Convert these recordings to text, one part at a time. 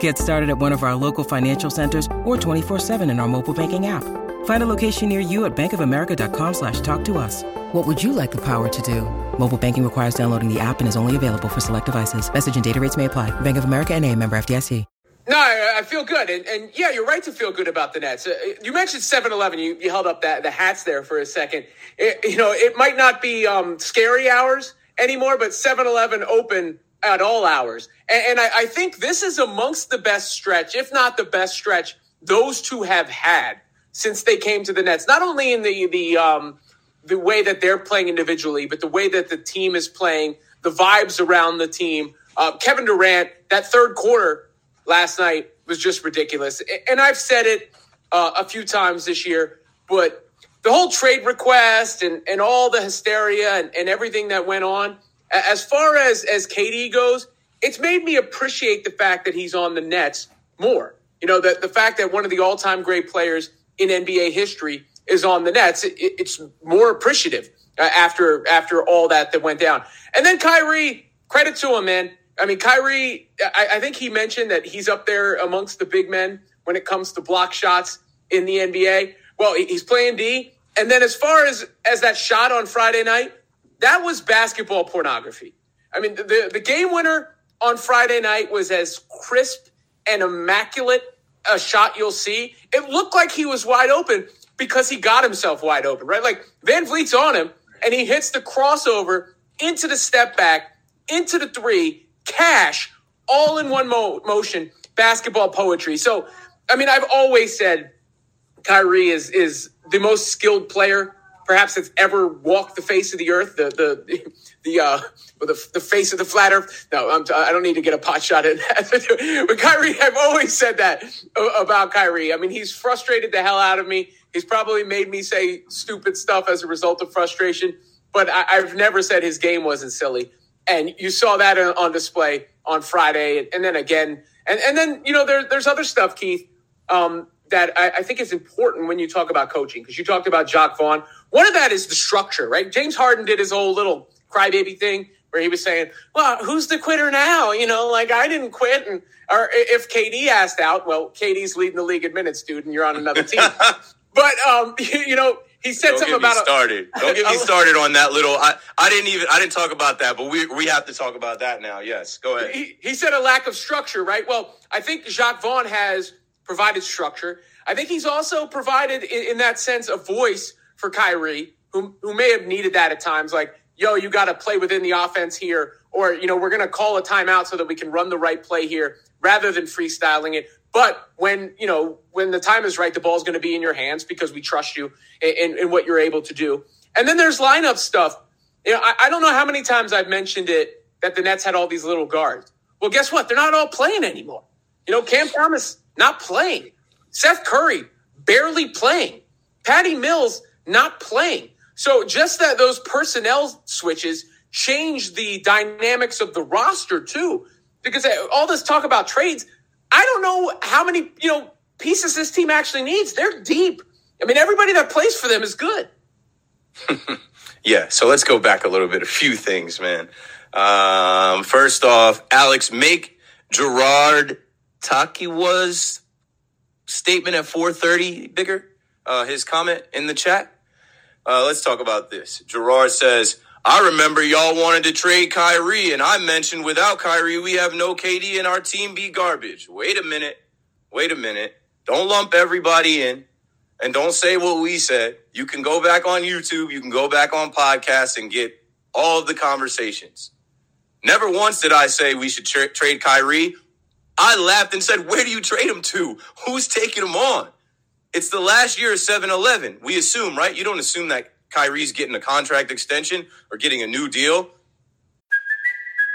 Get started at one of our local financial centers or 24-7 in our mobile banking app. Find a location near you at bankofamerica.com slash talk to us. What would you like the power to do? Mobile banking requires downloading the app and is only available for select devices. Message and data rates may apply. Bank of America and a member FDIC. No, I, I feel good. And, and, yeah, you're right to feel good about the Nets. Uh, you mentioned 7-Eleven. You, you held up that, the hats there for a second. It, you know, it might not be um, scary hours anymore, but 7-Eleven open – at all hours. And, and I, I, think this is amongst the best stretch, if not the best stretch, those two have had since they came to the Nets. Not only in the the um, the way that they're playing individually, but the way that the team is playing, the vibes around the team. Uh, Kevin Durant, that third quarter last night was just ridiculous. And I've said it uh, a few times this year, but the whole trade request and, and all the hysteria and, and everything that went on – as far as as KD goes, it's made me appreciate the fact that he's on the Nets more. You know, the, the fact that one of the all time great players in NBA history is on the Nets, it, it's more appreciative uh, after after all that that went down. And then Kyrie, credit to him, man. I mean, Kyrie, I, I think he mentioned that he's up there amongst the big men when it comes to block shots in the NBA. Well, he's playing D. And then as far as as that shot on Friday night, that was basketball pornography. I mean, the, the game winner on Friday night was as crisp and immaculate a shot you'll see. It looked like he was wide open because he got himself wide open, right? Like VanVleet's on him and he hits the crossover into the step back, into the three, cash, all in one mo- motion, basketball poetry. So, I mean, I've always said Kyrie is is the most skilled player perhaps that's ever walked the face of the earth, the the the uh, the, the face of the flat earth. No, I'm, I don't need to get a pot shot in that. but Kyrie, I've always said that about Kyrie. I mean, he's frustrated the hell out of me. He's probably made me say stupid stuff as a result of frustration. But I, have never said his game wasn't silly, and you saw that on display on Friday, and then again, and and then you know there, there's other stuff, Keith. Um, that I, I, think is important when you talk about coaching because you talked about Jacque Vaughn. One of that is the structure, right? James Harden did his whole little crybaby thing where he was saying, "Well, who's the quitter now?" You know, like I didn't quit, and or if KD asked out, well, KD's leading the league in minutes, dude, and you're on another team. but um, you, you, know, he said Don't something about started. A, Don't get me started on that little. I, I didn't even I didn't talk about that, but we we have to talk about that now. Yes, go ahead. He, he said a lack of structure, right? Well, I think Jacque Vaughn has provided structure. I think he's also provided, in, in that sense, a voice for Kyrie, who, who may have needed that at times. Like, yo, you got to play within the offense here, or, you know, we're going to call a timeout so that we can run the right play here rather than freestyling it. But when, you know, when the time is right, the ball's going to be in your hands because we trust you in, in, in, what you're able to do. And then there's lineup stuff. You know, I, I don't know how many times I've mentioned it that the Nets had all these little guards. Well, guess what? They're not all playing anymore. You know, Cam Thomas not playing. Seth Curry barely playing. Patty Mills not playing. So just that those personnel switches change the dynamics of the roster too. Because all this talk about trades, I don't know how many, you know, pieces this team actually needs. They're deep. I mean, everybody that plays for them is good. yeah, so let's go back a little bit. A few things, man. Um, first off, Alex, make Gerard Takiwa's statement at 4:30 bigger. Uh, his comment in the chat. Uh, let's talk about this. Gerard says, "I remember y'all wanted to trade Kyrie, and I mentioned without Kyrie, we have no KD, and our team be garbage." Wait a minute. Wait a minute. Don't lump everybody in, and don't say what we said. You can go back on YouTube. You can go back on podcasts and get all of the conversations. Never once did I say we should tra- trade Kyrie. I laughed and said, Where do you trade him to? Who's taking him on? It's the last year of 7 Eleven. We assume, right? You don't assume that Kyrie's getting a contract extension or getting a new deal.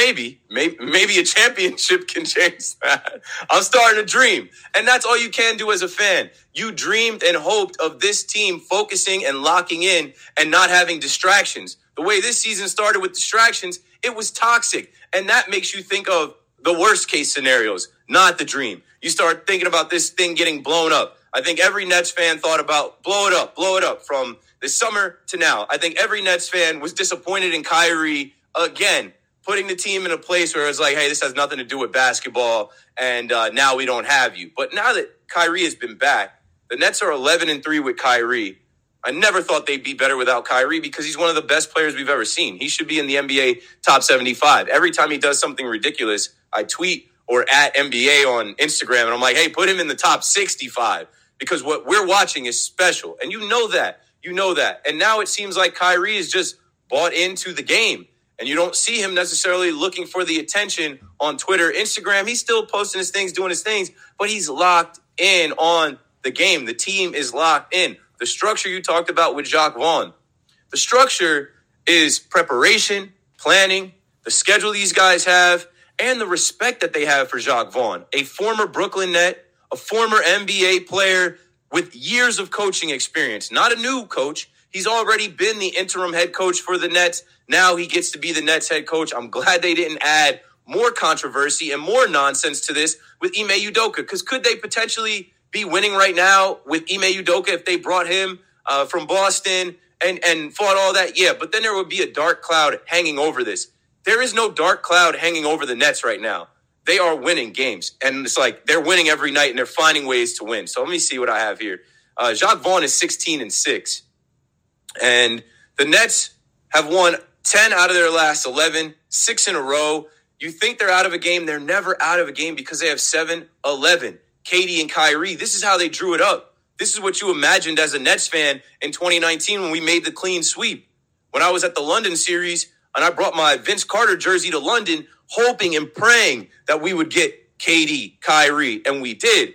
Maybe, maybe, maybe a championship can change that. I'm starting to dream. And that's all you can do as a fan. You dreamed and hoped of this team focusing and locking in and not having distractions. The way this season started with distractions, it was toxic. And that makes you think of the worst case scenarios, not the dream. You start thinking about this thing getting blown up. I think every Nets fan thought about blow it up, blow it up from this summer to now. I think every Nets fan was disappointed in Kyrie again putting the team in a place where it's like, hey, this has nothing to do with basketball, and uh, now we don't have you. But now that Kyrie has been back, the Nets are 11 and three with Kyrie. I never thought they'd be better without Kyrie because he's one of the best players we've ever seen. He should be in the NBA top 75. Every time he does something ridiculous, I tweet or at NBA on Instagram, and I'm like, hey, put him in the top 65 because what we're watching is special. And you know that. You know that. And now it seems like Kyrie is just bought into the game and you don't see him necessarily looking for the attention on Twitter, Instagram. He's still posting his things, doing his things, but he's locked in on the game. The team is locked in. The structure you talked about with Jacque Vaughn, the structure is preparation, planning, the schedule these guys have, and the respect that they have for Jacque Vaughn, a former Brooklyn Net, a former NBA player with years of coaching experience, not a new coach. He's already been the interim head coach for the Nets. Now he gets to be the Nets head coach. I'm glad they didn't add more controversy and more nonsense to this with Ime Udoka. Because could they potentially be winning right now with Ime Udoka if they brought him uh, from Boston and, and fought all that? Yeah, but then there would be a dark cloud hanging over this. There is no dark cloud hanging over the Nets right now. They are winning games. And it's like they're winning every night and they're finding ways to win. So let me see what I have here. Uh, Jacque Vaughn is 16 and 6. And the Nets have won 10 out of their last 11, six in a row. You think they're out of a game. They're never out of a game because they have 7 11. KD and Kyrie, this is how they drew it up. This is what you imagined as a Nets fan in 2019 when we made the clean sweep. When I was at the London series and I brought my Vince Carter jersey to London, hoping and praying that we would get KD, Kyrie, and we did.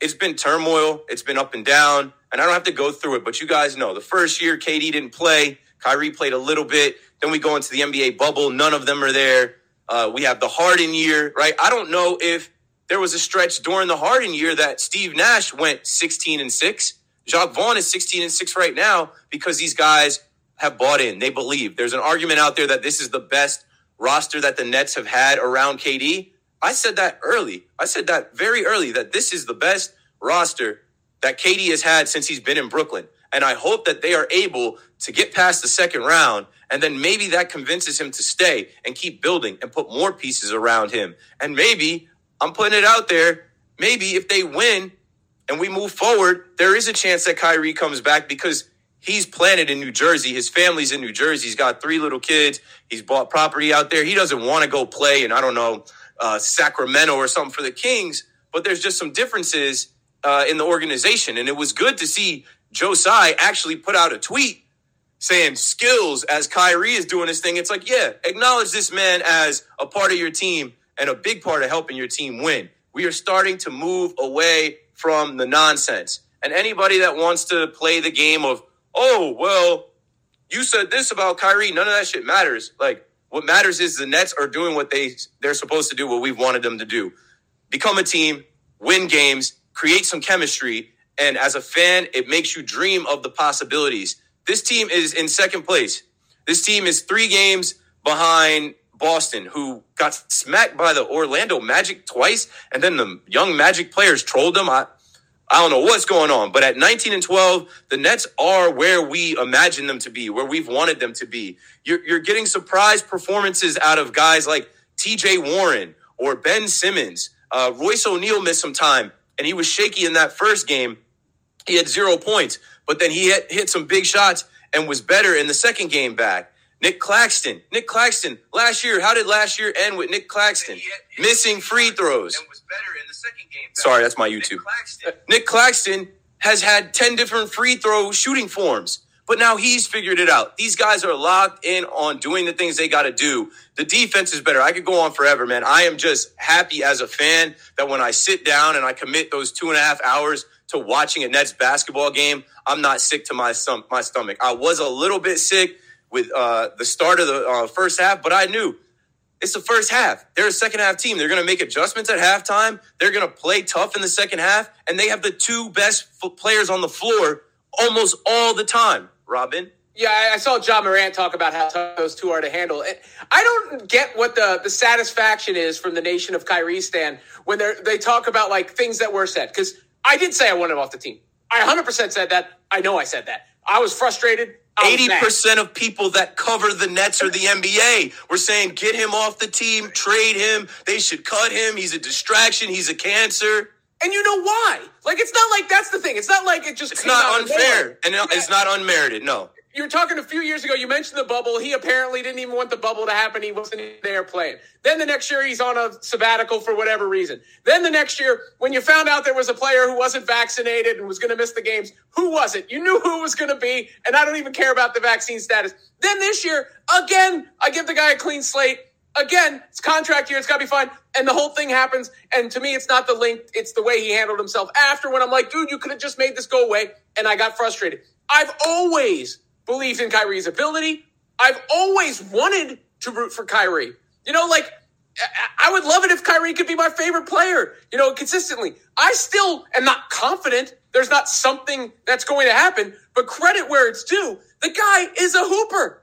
It's been turmoil, it's been up and down and I don't have to go through it, but you guys know the first year KD didn't play, Kyrie played a little bit. Then we go into the NBA bubble, none of them are there. Uh, we have the Harden year, right? I don't know if there was a stretch during the Harden year that Steve Nash went 16 and 6. Jacque Vaughn is 16 and 6 right now because these guys have bought in. They believe. There's an argument out there that this is the best roster that the Nets have had around KD. I said that early. I said that very early that this is the best roster that KD has had since he's been in Brooklyn. And I hope that they are able to get past the second round. And then maybe that convinces him to stay and keep building and put more pieces around him. And maybe, I'm putting it out there, maybe if they win and we move forward, there is a chance that Kyrie comes back because he's planted in New Jersey. His family's in New Jersey. He's got three little kids. He's bought property out there. He doesn't want to go play in, I don't know, uh, Sacramento or something for the Kings. But there's just some differences uh, in the organization. And it was good to see Joe Tsai actually put out a tweet saying skills as Kyrie is doing this thing. It's like, yeah, acknowledge this man as a part of your team and a big part of helping your team win. We are starting to move away from the nonsense. And anybody that wants to play the game of, oh, well, you said this about Kyrie, none of that shit matters. Like, what matters is the Nets are doing what they they're supposed to do, what we've wanted them to do. Become a team, win games, create some chemistry. And as a fan, it makes you dream of the possibilities. This team is in second place. This team is three games behind Boston, who got smacked by the Orlando Magic twice, and then the young Magic players trolled them. I, I don't know what's going on, but at 19 and 12, the Nets are where we imagine them to be, where we've wanted them to be. You're, you're getting surprise performances out of guys like TJ Warren or Ben Simmons. Uh, Royce O'Neale missed some time and he was shaky in that first game. He had zero points, but then he hit, hit some big shots and was better in the second game back. Nick Claxton. Nick Claxton. Last year, how did last year end with Nick Claxton? Missing free throws. Sorry, that's my YouTube. Nick Claxton. Nick Claxton has had 10 different free throw shooting forms, but now he's figured it out. These guys are locked in on doing the things they got to do. The defense is better. I could go on forever, man. I am just happy as a fan that when I sit down and I commit those two and a half hours to watching a Nets basketball game, I'm not sick to my, stom- my stomach. I was a little bit sick with uh, the start of the uh, first half, but I knew it's the first half. They're a second half team. They're going to make adjustments at halftime. They're going to play tough in the second half, and they have the two best f- players on the floor almost all the time. Robin. Yeah, I saw Ja Morant talk about how tough those two are to handle. I don't get what the, the satisfaction is from the nation of Kyrie stand when they they talk about like things that were said. Because I did say I wanted him off the team. I 100% said that. I know I said that. I was frustrated. Eighty percent of people that cover the Nets or the NBA were saying, "Get him off the team, trade him. They should cut him. He's a distraction. He's a cancer." And you know why? Like, it's not like that's the thing. It's not like it just. It's not unfair, and it's not unmerited. No you were talking a few years ago. You mentioned the bubble. He apparently didn't even want the bubble to happen. He wasn't there playing. Then the next year, he's on a sabbatical for whatever reason. Then the next year, when you found out there was a player who wasn't vaccinated and was going to miss the games, who was it? You knew who it was going to be, and I don't even care about the vaccine status. Then this year, again, I give the guy a clean slate. Again, it's contract year. It's got to be fine. And the whole thing happens. And to me, it's not the link. It's the way he handled himself after when I'm like, dude, you could have just made this go away. And I got frustrated. I've always believed in Kyrie's ability. I've always wanted to root for Kyrie. You know, like I would love it if Kyrie could be my favorite player, you know, consistently. I still am not confident there's not something that's going to happen, but credit where it's due. The guy is a hooper.